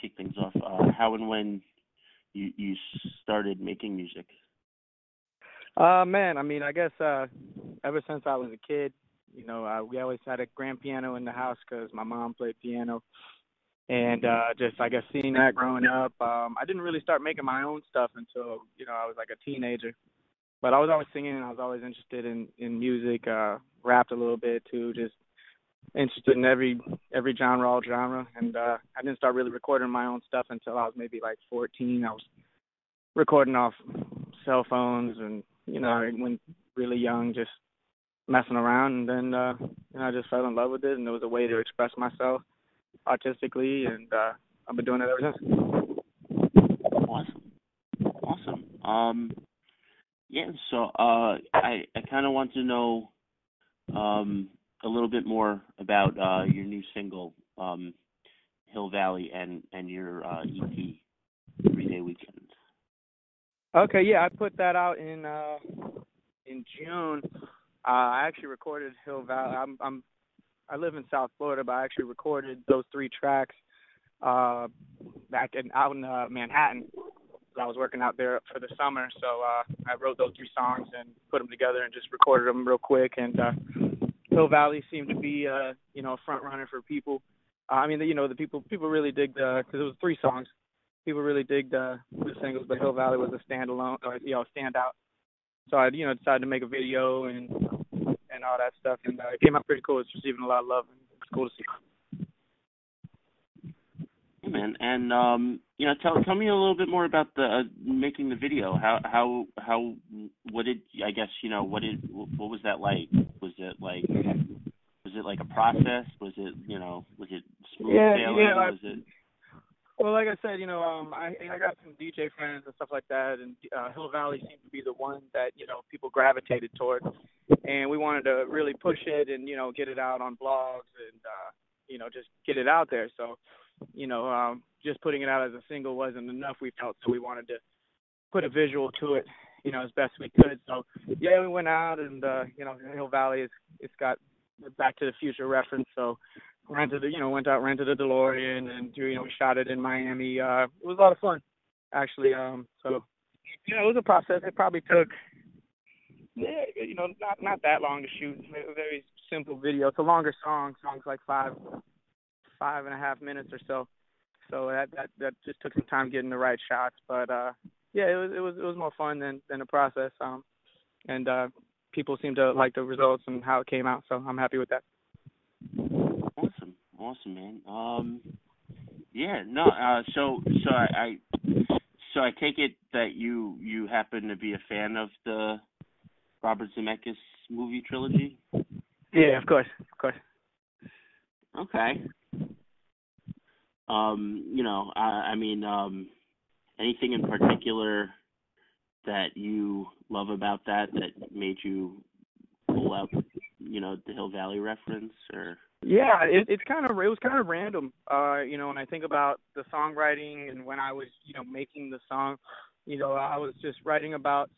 kick things off, uh, how and when you you started making music? Uh, man, I mean, I guess uh, ever since I was a kid, you know, uh, we always had a grand piano in the house because my mom played piano, and uh, just I guess seeing that growing up, um, I didn't really start making my own stuff until you know I was like a teenager. But I was always singing, and I was always interested in in music. Uh, rapped a little bit too, just interested in every every genre, all genre. And uh, I didn't start really recording my own stuff until I was maybe like 14. I was recording off cell phones, and you know, when really young, just messing around. And then uh, you know, I just fell in love with it, and it was a way to express myself artistically, and uh, I've been doing it ever since. Awesome, awesome. Um, yeah. So uh, I I kind of want to know um a little bit more about uh your new single, um, Hill Valley, and and your uh, EP, Three Day Weekend. Okay, yeah, I put that out in uh in June. Uh I actually recorded Hill Valley. I'm I'm I live in South Florida, but I actually recorded those three tracks uh back in out in uh, Manhattan. I was working out there for the summer, so uh I wrote those three songs and put them together and just recorded them real quick. And uh Hill Valley seemed to be uh you know a front runner for people. Uh, I mean, you know, the people people really dig the because it was three songs. People really dig the the singles, but Hill Valley was a standalone or you know standout. So I you know decided to make a video and and all that stuff, and uh, it came out pretty cool. It's receiving a lot of love, and it's cool to see. Man. And um, you know, tell tell me a little bit more about the uh, making the video. How how how what did I guess you know what did what was that like? Was it like was it like a process? Was it you know was it smooth Yeah, sailing? yeah, I- Was it Well, like I said, you know, um, I I got some DJ friends and stuff like that, and uh, Hill Valley seemed to be the one that you know people gravitated toward, and we wanted to really push it and you know get it out on blogs and uh, you know just get it out there. So, you know, um, just putting it out as a single wasn't enough. We felt so we wanted to put a visual to it, you know, as best we could. So yeah, we went out and uh, you know Hill Valley is it's got Back to the Future reference, so rented, you know, went out, rented a DeLorean, and you know, we shot it in Miami. Uh, it was a lot of fun, actually. Um, so, you know, it was a process. It probably took, you know, not not that long to shoot. A very simple video. It's a longer song. Song's like five, five and a half minutes or so. So that that that just took some time getting the right shots. But uh, yeah, it was it was it was more fun than than the process. Um, and uh, people seem to like the results and how it came out. So I'm happy with that. awesome? Awesome, man. Um, yeah, no. Uh, so so I, I so I take it that you you happen to be a fan of the Robert Zemeckis movie trilogy. Yeah, of course, of course. Okay. Um, you know, I, I mean, um, anything in particular that you love about that that made you pull out, you know, the Hill Valley reference, or Yeah, it, it's kind of it was kind of random. Uh, you know, when I think about the songwriting and when I was, you know, making the song, you know, I was just writing about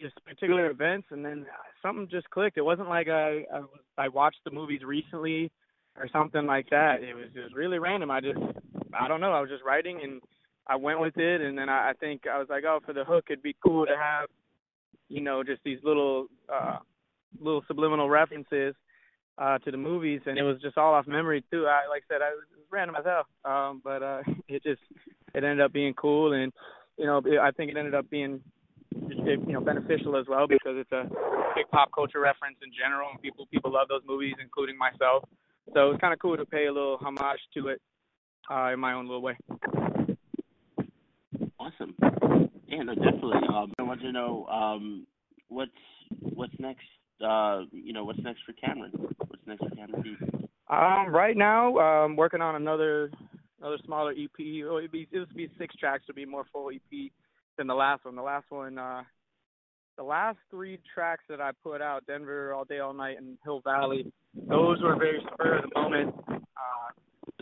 just particular events, and then something just clicked. It wasn't like I I, was, I watched the movies recently or something like that. It was just really random. I just I don't know. I was just writing and I went with it, and then I, I think I was like, oh, for the hook, it'd be cool to have, you know, just these little uh little subliminal references uh to the movies and it was just all off memory too. I like I said I was, it was random as hell. Um but uh it just it ended up being cool and you know I think it ended up being you know beneficial as well because it's a big pop culture reference in general and people people love those movies including myself. So it's kind of cool to pay a little homage to it uh in my own little way. awesome. Yeah, no, definitely. Um, I want to know um, what's what's next. Uh, you know, what's next for Cameron? What's next for Cameron D? Um, right now, um, working on another another smaller EP. It'll be it'll be six tracks. It'll be more full EP than the last one. The last one, uh, the last three tracks that I put out, Denver All Day All Night and Hill Valley, those were very spur of the moment uh,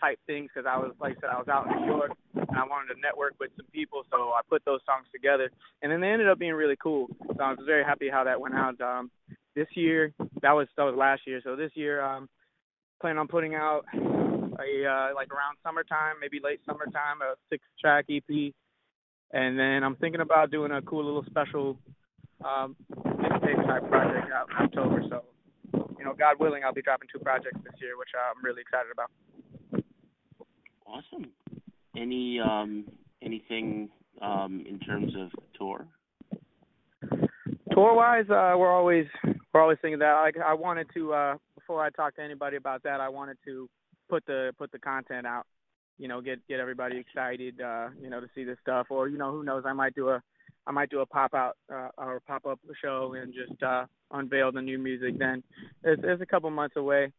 type things because I was like I said I was out in New York and I wanted to network with some people, so I put those songs together, and then they ended up being really cool. So I was very happy how that went out. Um, this year, that was that was last year. So this year, um, plan on putting out a uh, like around summertime, maybe late summertime, a six-track EP, and then I'm thinking about doing a cool little special um, mixtape type project out in October. So, you know, God willing, I'll be dropping two projects this year, which I'm really excited about. Awesome. Any um anything um in terms of tour? Tour wise, uh, we're always we're always thinking that. Like I wanted to uh, before I talk to anybody about that, I wanted to put the put the content out. You know, get get everybody excited. Uh, you know, to see this stuff, or you know, who knows? I might do a I might do a pop out uh, or pop up show and just uh, unveil the new music. Then it's, it's a couple months away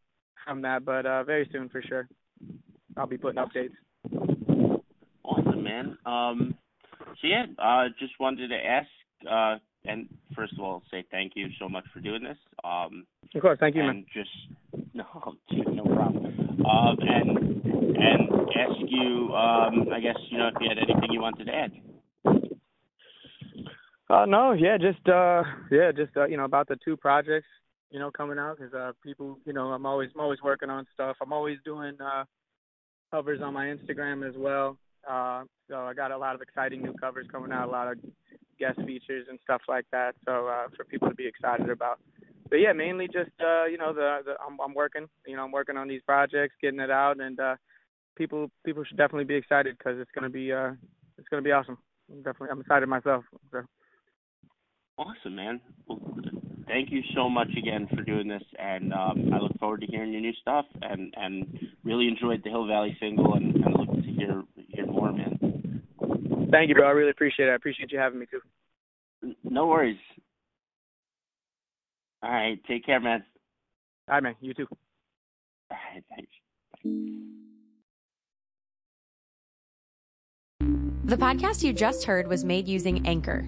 from that, but uh, very soon for sure. I'll be putting updates. Awesome, man. Um, so yeah, uh, just wanted to ask, uh, and first of all, say thank you so much for doing this. Um, of course, thank you, and man. just no, dude, no problem. Um, and and ask you, um, I guess you know if you had anything you wanted to add. Uh, no, yeah, just uh, yeah, just uh, you know about the two projects, you know, coming out because uh, people, you know, I'm always I'm always working on stuff. I'm always doing uh, covers on my Instagram as well. Uh, so I got a lot of exciting new covers coming out, a lot of guest features and stuff like that. So uh, for people to be excited about. But yeah, mainly just uh, you know the, the I'm, I'm working, you know, I'm working on these projects, getting it out, and uh, people people should definitely be excited because it's gonna be uh, it's gonna be awesome. I'm definitely, I'm excited myself. So. Awesome, man. Well, thank you so much again for doing this, and um, I look forward to hearing your new stuff. And and really enjoyed the Hill Valley single, and, and look to hear hear more, man. Thank you, bro. I really appreciate it. I appreciate you having me too. No worries. All right, take care, man. All right, man. You too. All right, thanks. The podcast you just heard was made using Anchor.